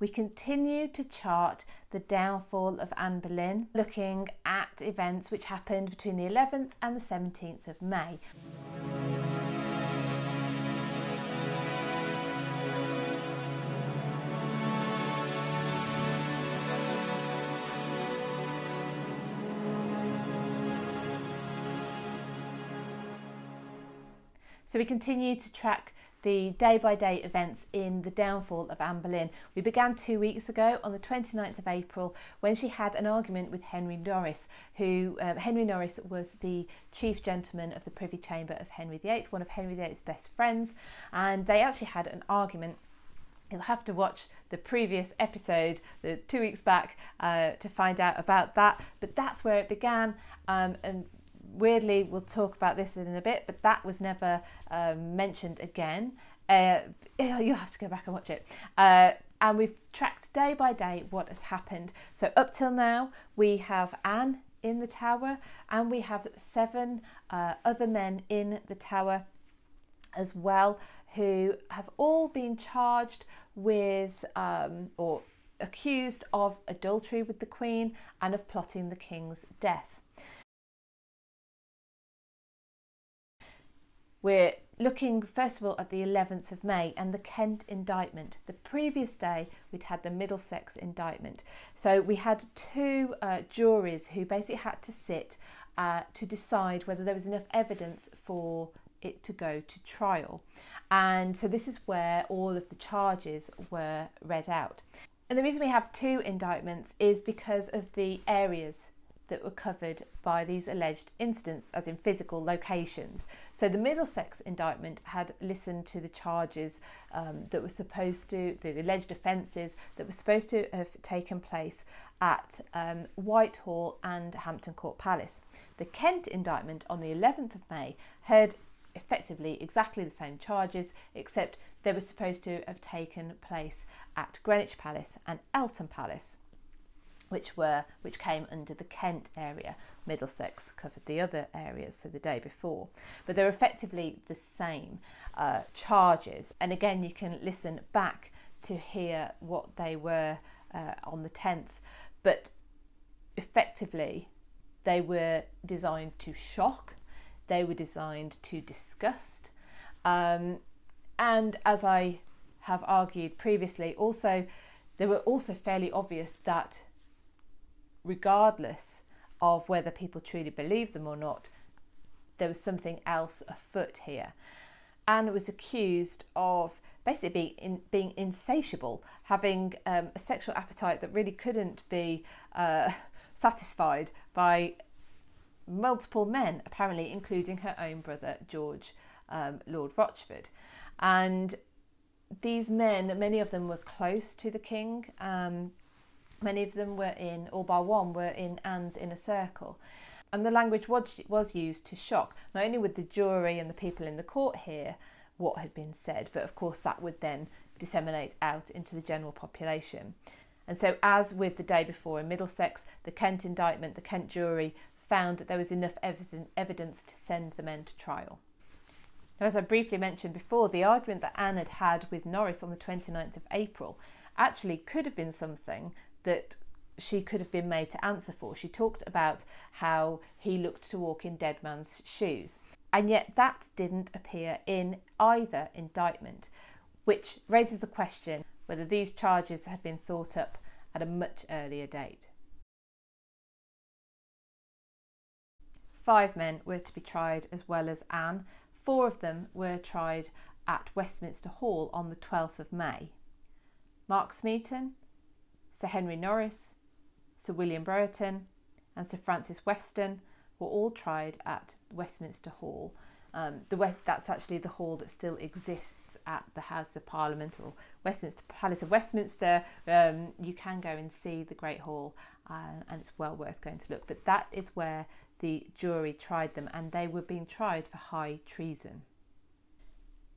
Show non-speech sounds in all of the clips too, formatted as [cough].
we continue to chart the downfall of Anne Boleyn, looking at events which happened between the 11th and the 17th of May. So we continue to track the day by day events in the downfall of Anne Boleyn. We began two weeks ago on the 29th of April when she had an argument with Henry Norris, who uh, Henry Norris was the chief gentleman of the Privy Chamber of Henry VIII, one of Henry VIII's best friends, and they actually had an argument You'll have to watch the previous episode, the two weeks back, uh, to find out about that. But that's where it began, um, and weirdly, we'll talk about this in a bit, but that was never um, mentioned again. Uh, [laughs] you'll have to go back and watch it. Uh, and we've tracked day by day what has happened. So, up till now, we have Anne in the tower, and we have seven uh, other men in the tower as well who have all been charged with um, or accused of adultery with the Queen and of plotting the King's death. We're looking first of all at the 11th of May and the Kent indictment. The previous day we'd had the Middlesex indictment. So we had two uh, juries who basically had to sit uh, to decide whether there was enough evidence for it to go to trial. And so this is where all of the charges were read out. And the reason we have two indictments is because of the areas that were covered by these alleged incidents, as in physical locations. So the Middlesex indictment had listened to the charges um, that were supposed to, the alleged offences that were supposed to have taken place at um, Whitehall and Hampton Court Palace. The Kent indictment on the 11th of May heard effectively exactly the same charges, except they were supposed to have taken place at Greenwich Palace and Eltham Palace which were which came under the Kent area. Middlesex covered the other areas, so the day before. But they're effectively the same uh, charges. And again, you can listen back to hear what they were uh, on the 10th. But effectively, they were designed to shock, they were designed to disgust. Um, and as I have argued previously, also, they were also fairly obvious that regardless of whether people truly believed them or not, there was something else afoot here. Anne was accused of basically being, in, being insatiable, having um, a sexual appetite that really couldn't be uh, [laughs] satisfied by multiple men, apparently, including her own brother, George um, Lord Rochford. And these men, many of them were close to the king. Um, Many of them were in, or by one, were in Anne's inner circle. And the language was, was used to shock not only with the jury and the people in the court hear what had been said, but of course that would then disseminate out into the general population. And so, as with the day before in Middlesex, the Kent indictment, the Kent jury found that there was enough evidence to send the men to trial. Now, as I briefly mentioned before, the argument that Anne had had with Norris on the 29th of April actually could have been something that she could have been made to answer for. She talked about how he looked to walk in dead man's shoes. And yet that didn't appear in either indictment, which raises the question whether these charges had been thought up at a much earlier date. Five men were to be tried as well as Anne. Four of them were tried at Westminster Hall on the 12th of May. Mark Smeaton, Sir Henry Norris, Sir William Brereton, and Sir Francis Weston were all tried at Westminster Hall. Um, the West, that's actually the hall that still exists at the House of Parliament or Westminster Palace of Westminster. Um, you can go and see the Great Hall, uh, and it's well worth going to look. But that is where the jury tried them, and they were being tried for high treason.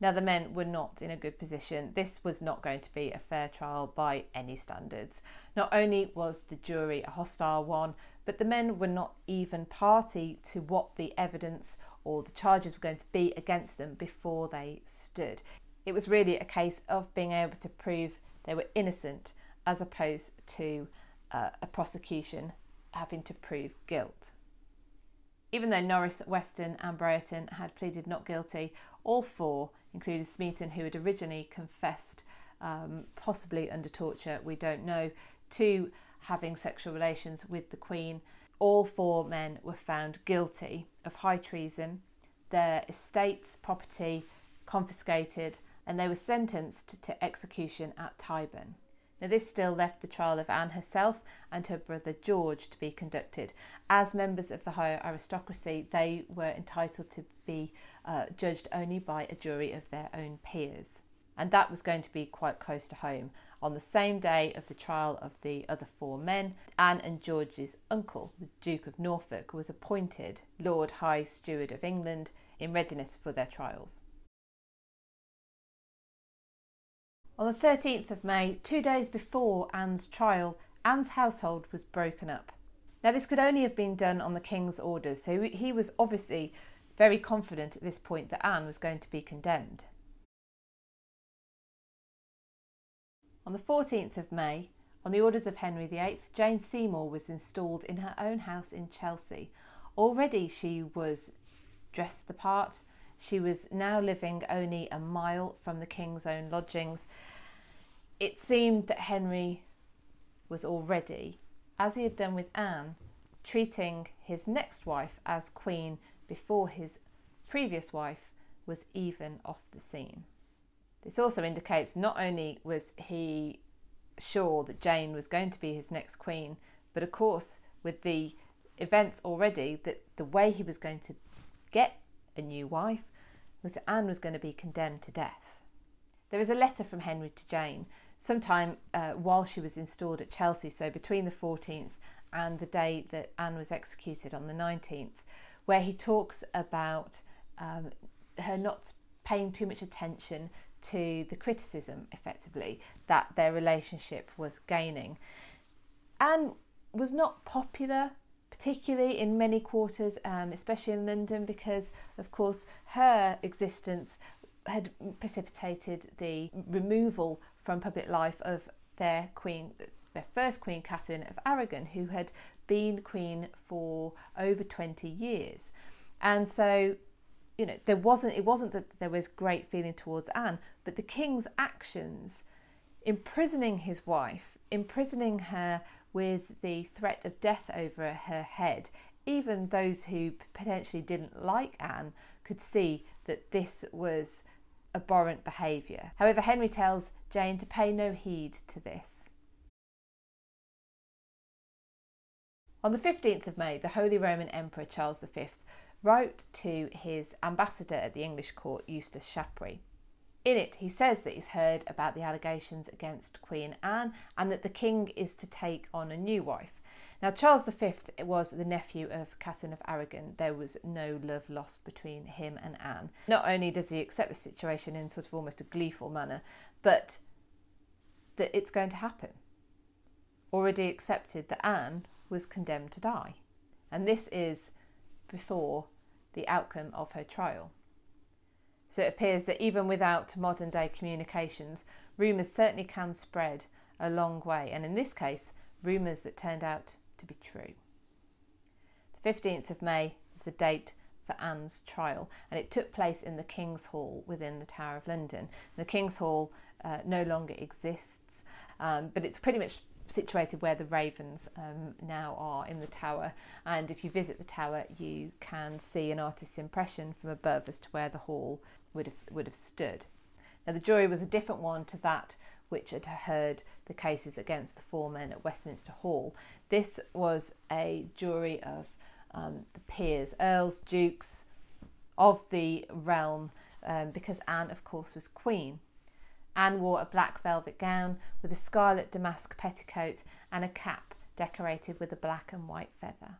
Now, the men were not in a good position. This was not going to be a fair trial by any standards. Not only was the jury a hostile one, but the men were not even party to what the evidence or the charges were going to be against them before they stood. It was really a case of being able to prove they were innocent as opposed to uh, a prosecution having to prove guilt. Even though Norris, Weston, and Brereton had pleaded not guilty, all four, including Smeaton, who had originally confessed, um, possibly under torture, we don't know, to having sexual relations with the Queen, all four men were found guilty of high treason, their estates, property confiscated, and they were sentenced to execution at Tyburn. Now, this still left the trial of Anne herself and her brother George to be conducted. As members of the higher aristocracy, they were entitled to be uh, judged only by a jury of their own peers. And that was going to be quite close to home. On the same day of the trial of the other four men, Anne and George's uncle, the Duke of Norfolk, was appointed Lord High Steward of England in readiness for their trials. On the 13th of May, two days before Anne's trial, Anne's household was broken up. Now, this could only have been done on the King's orders, so he was obviously very confident at this point that Anne was going to be condemned. On the 14th of May, on the orders of Henry VIII, Jane Seymour was installed in her own house in Chelsea. Already she was dressed the part, she was now living only a mile from the king's own lodgings. It seemed that Henry was already, as he had done with Anne, treating his next wife as queen before his previous wife was even off the scene. This also indicates not only was he sure that Jane was going to be his next queen, but of course, with the events already, that the way he was going to get a new wife was that Anne was going to be condemned to death. There is a letter from Henry to Jane sometime uh, while she was installed at Chelsea, so between the 14th and the day that Anne was executed on the 19th, where he talks about um, her not paying too much attention to the criticism, effectively, that their relationship was gaining. Anne was not popular particularly in many quarters, um, especially in London, because of course her existence had precipitated the removal from public life of their queen, their first queen, Catherine of Aragon, who had been queen for over 20 years. And so, you know, there wasn't, it wasn't that there was great feeling towards Anne, but the king's actions, imprisoning his wife, imprisoning her with the threat of death over her head, even those who potentially didn't like Anne could see that this was abhorrent behaviour. However, Henry tells Jane to pay no heed to this. On the 15th of May, the Holy Roman Emperor Charles V wrote to his ambassador at the English court, Eustace Chapuis. In it, he says that he's heard about the allegations against Queen Anne and that the king is to take on a new wife. Now, Charles V was the nephew of Catherine of Aragon. There was no love lost between him and Anne. Not only does he accept the situation in sort of almost a gleeful manner, but that it's going to happen. Already accepted that Anne was condemned to die. And this is before the outcome of her trial. So it appears that even without modern day communications, rumours certainly can spread a long way, and in this case, rumours that turned out to be true. The 15th of May is the date for Anne's trial, and it took place in the King's Hall within the Tower of London. The King's Hall uh, no longer exists, um, but it's pretty much situated where the ravens um, now are in the tower. And if you visit the tower, you can see an artist's impression from above as to where the hall would have, would have stood. Now, the jury was a different one to that which had heard the cases against the four men at Westminster Hall. This was a jury of um, the peers, earls, dukes of the realm, um, because Anne, of course, was queen. Anne wore a black velvet gown with a scarlet damask petticoat and a cap decorated with a black and white feather.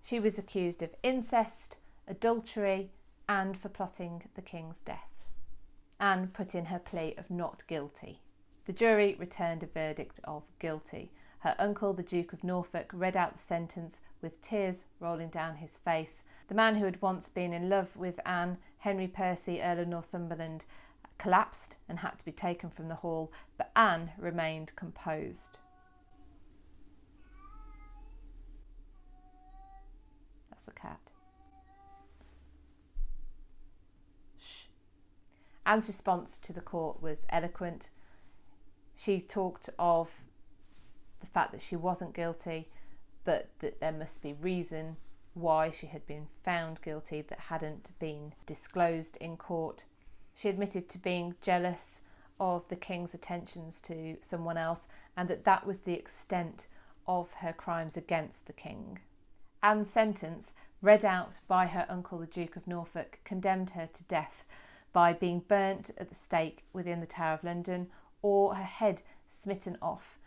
She was accused of incest, adultery, and for plotting the king's death. Anne put in her plea of not guilty. The jury returned a verdict of guilty. Her uncle, the Duke of Norfolk, read out the sentence with tears rolling down his face. The man who had once been in love with Anne, Henry Percy, Earl of Northumberland, collapsed and had to be taken from the hall, but Anne remained composed. That's the cat. Shh. Anne's response to the court was eloquent. She talked of the fact that she wasn't guilty, but that there must be reason why she had been found guilty that hadn't been disclosed in court. She admitted to being jealous of the king's attentions to someone else and that that was the extent of her crimes against the king. Anne's sentence, read out by her uncle, the Duke of Norfolk, condemned her to death by being burnt at the stake within the Tower of London or her head smitten off,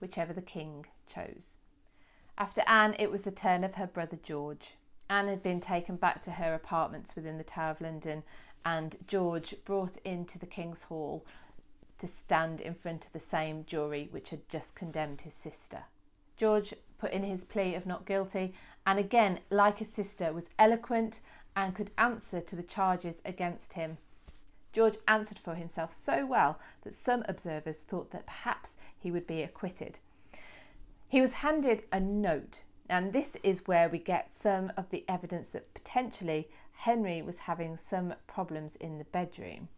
whichever the king chose. After Anne, it was the turn of her brother George. Anne had been taken back to her apartments within the Tower of London, and George brought into the King's Hall to stand in front of the same jury which had just condemned his sister. George put in his plea of not guilty, and again, like his sister, was eloquent and could answer to the charges against him. George answered for himself so well that some observers thought that perhaps he would be acquitted. He was handed a note, and this is where we get some of the evidence that potentially Henry was having some problems in the bedroom.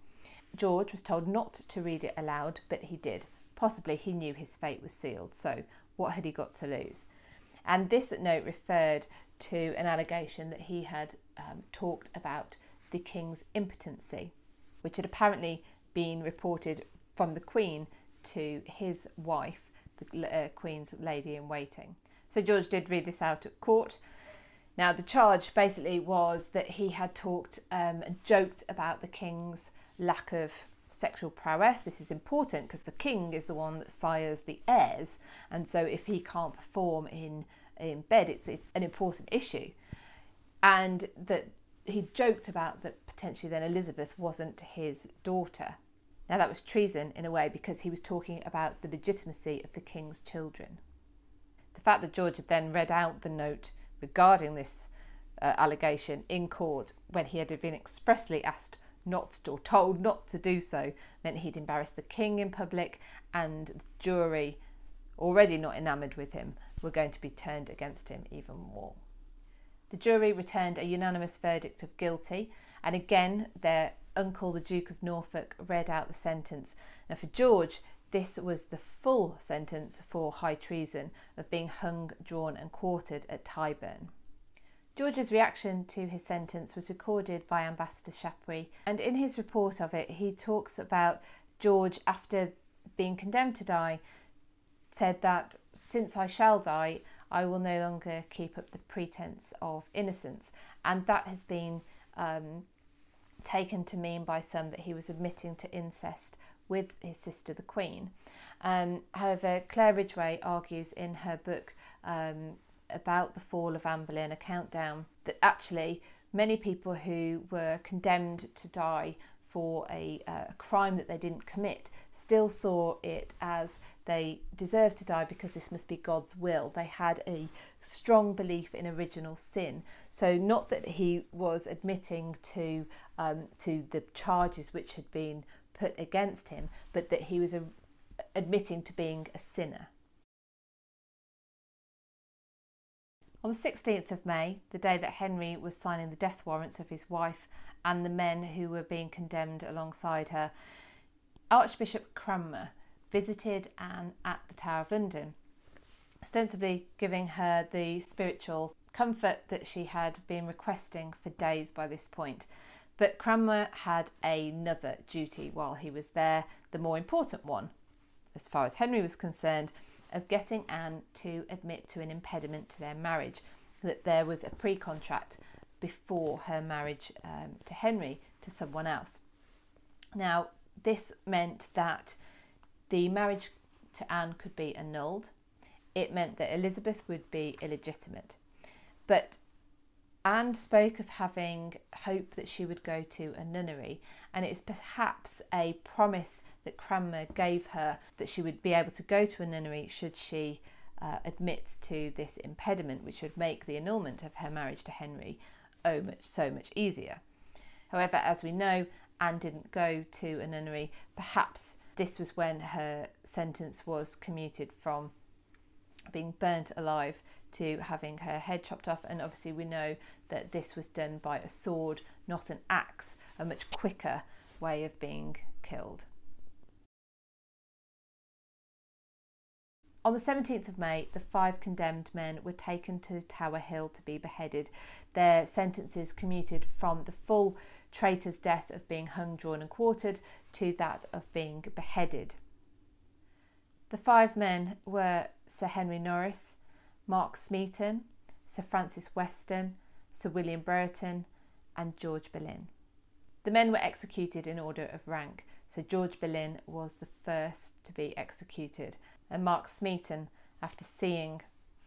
George was told not to read it aloud, but he did. Possibly he knew his fate was sealed, so what had he got to lose? And this note referred to an allegation that he had um, talked about the king's impotency, which had apparently been reported from the Queen to his wife the uh, Queen's lady in waiting. So George did read this out at court. Now, the charge basically was that he had talked um, and joked about the king's lack of sexual prowess. This is important because the king is the one that sires the heirs, and so if he can't perform in in bed, it's it's an important issue. And that he joked about that potentially then Elizabeth wasn't his daughter. Now, that was treason in a way because he was talking about the legitimacy of the king's children. The fact that George had then read out the note regarding this uh, allegation in court when he had been expressly asked not or told not to do so meant he'd embarrassed the king in public and the jury, already not enamoured with him, were going to be turned against him even more. The jury returned a unanimous verdict of guilty, and again, their uncle, the Duke of Norfolk, read out the sentence. Now, for George, this was the full sentence for high treason of being hung, drawn, and quartered at Tyburn. George's reaction to his sentence was recorded by Ambassador Chapuis, and in his report of it, he talks about George, after being condemned to die, said that since I shall die, I will no longer keep up the pretense of innocence, and that has been um, taken to mean by some that he was admitting to incest with his sister, the Queen. Um, however, Claire Ridgway argues in her book um, about the fall of Anne Boleyn, a countdown, that actually many people who were condemned to die for a, uh, a crime that they didn't commit still saw it as they deserved to die because this must be God's will. They had a strong belief in original sin. So, not that he was admitting to um, to the charges which had been put against him, but that he was a, admitting to being a sinner. On the 16th of May, the day that Henry was signing the death warrants of his wife and the men who were being condemned alongside her, Archbishop Cranmer visited Anne at the Tower of London, ostensibly giving her the spiritual comfort that she had been requesting for days by this point. But Cranmer had another duty while he was there, the more important one, as far as Henry was concerned, of getting Anne to admit to an impediment to their marriage, that there was a pre contract before her marriage um, to Henry to someone else. Now, this meant that the marriage to Anne could be annulled. It meant that Elizabeth would be illegitimate. But Anne spoke of having hope that she would go to a nunnery, and it's perhaps a promise that Cranmer gave her that she would be able to go to a nunnery should she uh, admit to this impediment, which would make the annulment of her marriage to Henry oh much so much easier. However, as we know, Anne didn't go to a nunnery, perhaps this was when her sentence was commuted from being burnt alive to having her head chopped off. And obviously, we know that this was done by a sword, not an axe, a much quicker way of being killed. On the 17th of May, the five condemned men were taken to Tower Hill to be beheaded, their sentences commuted from the full traitor's death of being hung, drawn, and quartered to that of being beheaded. The five men were Sir Henry Norris, Mark Smeaton, Sir Francis Weston, Sir William Brereton, and George Boleyn. The men were executed in order of rank, so George Boleyn was the first to be executed, and Mark Smeaton, after seeing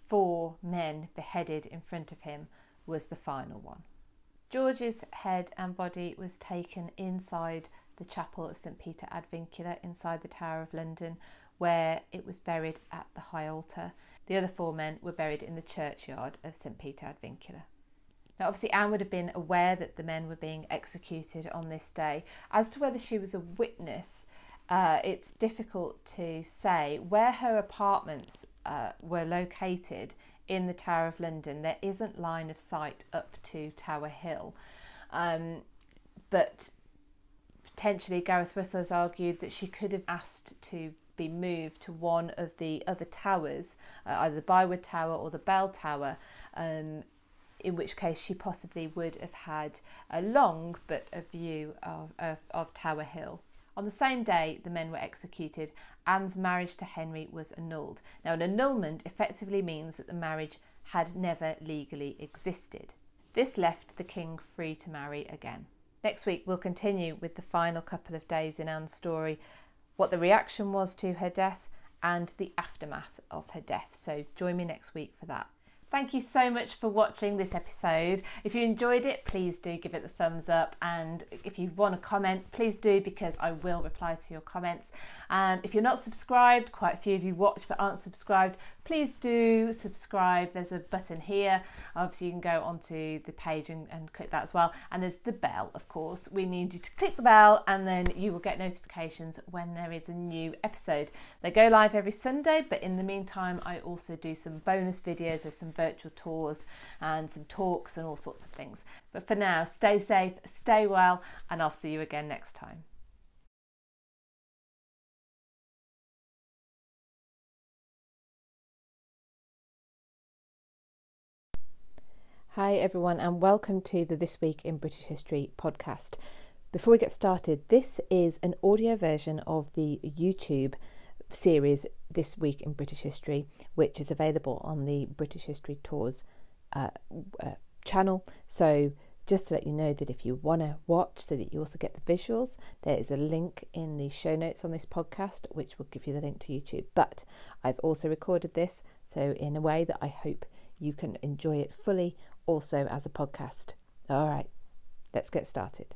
four men beheaded in front of him, was the final one. George's head and body was taken inside the chapel of St Peter ad Vincula inside the Tower of London, where it was buried at the high altar. The other four men were buried in the churchyard of St Peter ad Vincula. Now, obviously, Anne would have been aware that the men were being executed on this day. As to whether she was a witness, uh, it's difficult to say. Where her apartments uh, were located in the Tower of London, there isn't line of sight up to Tower Hill. Um, but potentially, Gareth Russell has argued that she could have asked to be moved to one of the other towers, uh, either the Byward Tower or the Bell Tower, um, in which case she possibly would have had a long but a view of, of, of Tower Hill. On the same day the men were executed, Anne's marriage to Henry was annulled. Now, an annulment effectively means that the marriage had never legally existed. This left the king free to marry again. Next week, we'll continue with the final couple of days in Anne's story what the reaction was to her death, and the aftermath of her death. So join me next week for that. Thank you so much for watching this episode. If you enjoyed it, please do give it the thumbs up. And if you want to comment, please do because I will reply to your comments. And if you're not subscribed, quite a few of you watch but aren't subscribed, please do subscribe. There's a button here. Obviously, you can go onto the page and, and click that as well. And there's the bell, of course. We need you to click the bell and then you will get notifications when there is a new episode. They go live every Sunday, but in the meantime, I also do some bonus videos. There's some virtual tours and some talks and all sorts of things. But for now, stay safe, stay well, and I'll see you again next time. Hi, everyone, and welcome to the This Week in British History podcast. Before we get started, this is an audio version of the YouTube series this week in British history, which is available on the British History Tours uh, uh, channel. So, just to let you know that if you want to watch so that you also get the visuals, there is a link in the show notes on this podcast, which will give you the link to YouTube. But I've also recorded this, so in a way that I hope you can enjoy it fully, also as a podcast. All right, let's get started.